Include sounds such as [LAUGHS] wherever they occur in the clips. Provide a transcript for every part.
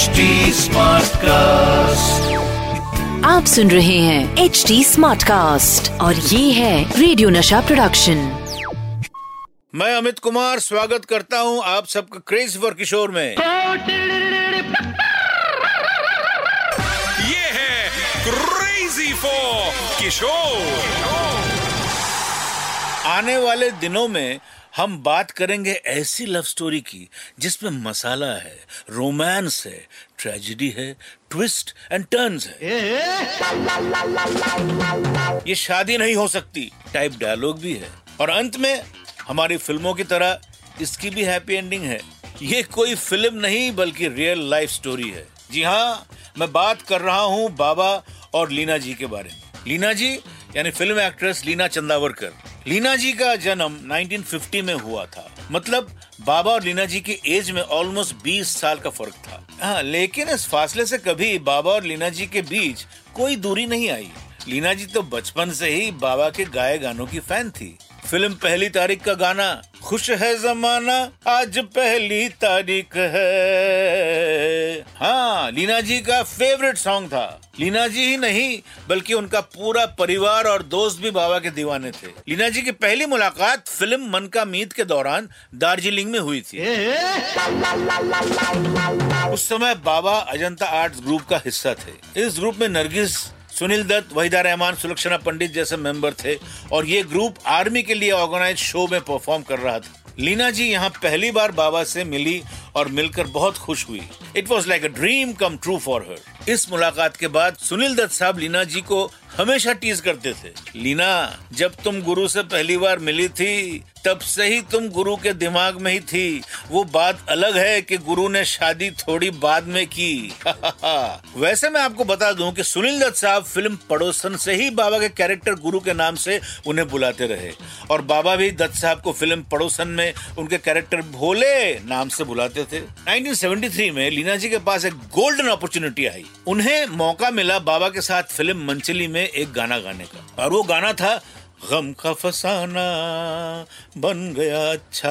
HD cast आप सुन रहे हैं एच डी स्मार्ट कास्ट और ये है रेडियो नशा प्रोडक्शन मैं अमित कुमार स्वागत करता हूँ आप सबका क्रेज फॉर किशोर में। ये है क्रेजी फॉर किशोर आने वाले दिनों में हम बात करेंगे ऐसी लव स्टोरी की जिसमें मसाला है रोमांस है ट्रेजेडी है ट्विस्ट एंड टर्न्स है। ये शादी नहीं हो सकती टाइप डायलॉग भी है। और अंत में हमारी फ़िल्मों की तरह इसकी भी हैप्पी एंडिंग है। ये कोई फ़िल्म नहीं बल्कि रियल लाइफ स्टोरी है। जी हाँ मैं बात कर रहा हूँ बाबा और लीना जी के बारे में। लीना जी यानी फ़िल्म एक्ट्रेस लीना चंदावरकर। लीना जी का जन्म 1950 में हुआ था। मतलब बाबा और लीना जी की एज में ऑलमोस्ट 20 साल का फ़र्क था। हाँ लेकिन इस फासले से कभी बाबा और लीना जी के बीच कोई दूरी नहीं आई। लीना जी तो बचपन से ही बाबा के गाए गानों की फ़ैन थी। फ़िल्म पहली तारीख का गाना, खुश है जमाना, आज पहली तारीख है। हाँ लीना जी का फेवरेट सॉन्ग था। लीना जी ही नहीं बल्कि उनका पूरा परिवार और दोस्त भी बाबा के दीवाने थे। लीना जी की पहली मुलाकात फ़िल्म मन का मीत के दौरान दार्जिलिंग में हुई थी। उस समय बाबा अजंता आर्ट्स ग्रुप का हिस्सा थे। इस ग्रुप में नरगिस सुनील दत्त वहीदा रहमान सुलक्षणा पंडित जैसे मेंबर थे और ये ग्रुप आर्मी के लिए ऑर्गेनाइज शो में परफॉर्म कर रहा था। लीना जी यहाँ पहली बार बाबा से मिली और मिलकर बहुत खुश हुई। It was like a dream come true for her इस मुलाकात के बाद सुनील दत्त साहब लीना जी को हमेशा टीज करते थे। लीना, जब तुम गुरु से पहली बार मिली थी, तब से ही तुम गुरु के दिमाग में ही थी। वो बात अलग है कि गुरु ने शादी थोड़ी बाद में की। [LAUGHS] वैसे मैं आपको बता दूँ कि सुनील दत्त साहब फ़िल्म पड़ोसन से ही बाबा के कैरेक्टर गुरु के नाम से उन्हें बुलाते रहे। और बाबा भी दत्त साहब को फ़िल्म पड़ोसन में उनके कैरेक्टर भोले नाम से बुलाते थे। 1973 में लीना जी के पास एक गोल्डन अपॉर्चुनिटी आई। उन्हें मौका मिला बाबा के साथ फ़िल्म मंचली में एक गाना गाने का। और वो गाना था गम का फसाना बन गया अच्छा।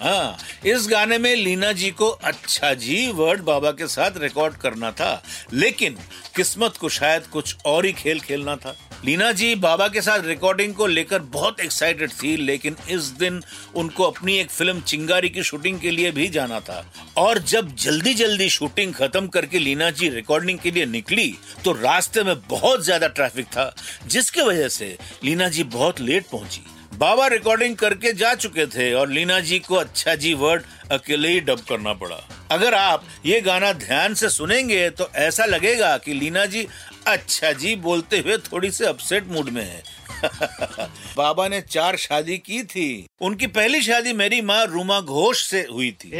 हाँ इस गाने में लीना जी को अच्छा जी वर्ड बाबा के साथ रिकॉर्ड करना था, लेकिन किस्मत को शायद कुछ और ही खेल खेलना था। लीना जी बाबा के साथ रिकॉर्डिंग को लेकर बहुत एक्साइटेड थी, लेकिन इस दिन उनको अपनी एक फ़िल्म चिंगारी की शूटिंग के लिए भी जाना था। और जब जल्दी जल्दी शूटिंग खत्म करके लीना जी रिकॉर्डिंग के लिए निकली तो रास्ते में बहुत ज़्यादा ट्रैफ़िक था, जिसकी वजह से लीना जी बहुत लेट पहुँची। बाबा रिकॉर्डिंग करके जा चुके थे और लीना जी को अच्छा जी वर्ड अकेले ही डब करना पड़ा। अगर आप ये गाना ध्यान से सुनेंगे तो ऐसा लगेगा कि लीना जी अच्छा जी बोलते हुए थोड़ी से अपसेट मूड में है। [LAUGHS] बाबा ने चार शादी की थी। उनकी पहली शादी मेरी माँ रूमा घोष से हुई थी।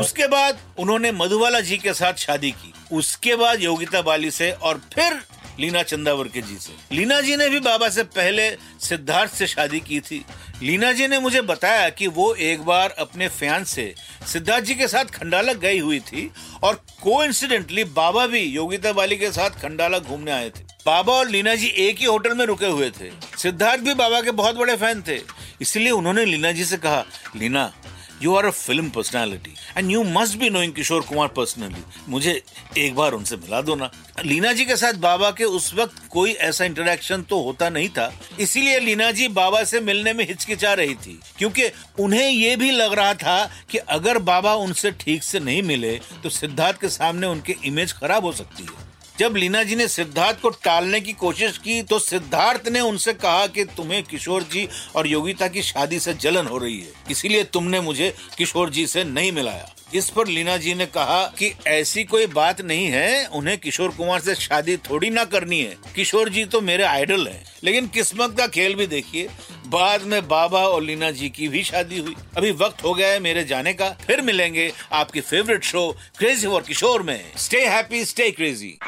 उसके बाद उन्होंने मधुबाला जी के साथ शादी की। उसके बाद योगिता बाली से और फिर लीना चंदावरकर जी से। लीना जी ने भी बाबा से पहले सिद्धार्थ से शादी की थी। लीना जी ने मुझे बताया कि वो एक बार अपने फ़ैन से सिद्धार्थ जी के साथ खंडाला गई हुई थी और को बाबा भी योगिता बाली के साथ खंडाला घूमने आए थे। बाबा और लीना जी एक ही होटल में रुके हुए थे। सिद्धार्थ भी बाबा के बहुत बड़े फ़ैन थे। इसलिए उन्होंने लीना जी से कहा, Leena you are a film personality and you must be knowing Kishore Kumar personally मुझे एक बार उनसे मिला दो ना। लीना जी के साथ बाबा के उस वक्त कोई ऐसा इंटरेक्शन तो होता नहीं था, इसीलिए लीना जी बाबा से मिलने में हिचकिचा रही थी। क्योंकि उन्हें ये भी लग रहा था कि अगर बाबा उनसे ठीक से नहीं मिले तो सिद्धार्थ के सामने उनकी इमेज खराब हो सकती है। जब लीना जी ने सिद्धार्थ को टालने की कोशिश की तो सिद्धार्थ ने उनसे कहा कि तुम्हें किशोर जी और योगिता की शादी से जलन हो रही है। इसीलिए तुमने मुझे किशोर जी से नहीं मिलाया। इस पर लीना जी ने कहा कि ऐसी कोई बात नहीं है, उन्हें किशोर कुमार से शादी थोड़ी ना करनी है। किशोर जी तो मेरे आइडल हैं, लेकिन किस्मत का खेल भी देखिए बाद में बाबा और लीना जी की भी शादी हुई। अभी वक्त हो गया है मेरे जाने का। फिर मिलेंगे आपकी फेवरेट शो क्रेजी और किशोर में। स्टे हैप्पी स्टे क्रेजी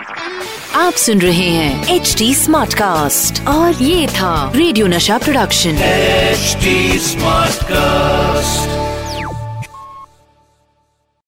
आप सुन रहे हैं एच डी स्मार्ट कास्ट और ये था रेडियो नशा प्रोडक्शन एच स्मार्ट Smartcast.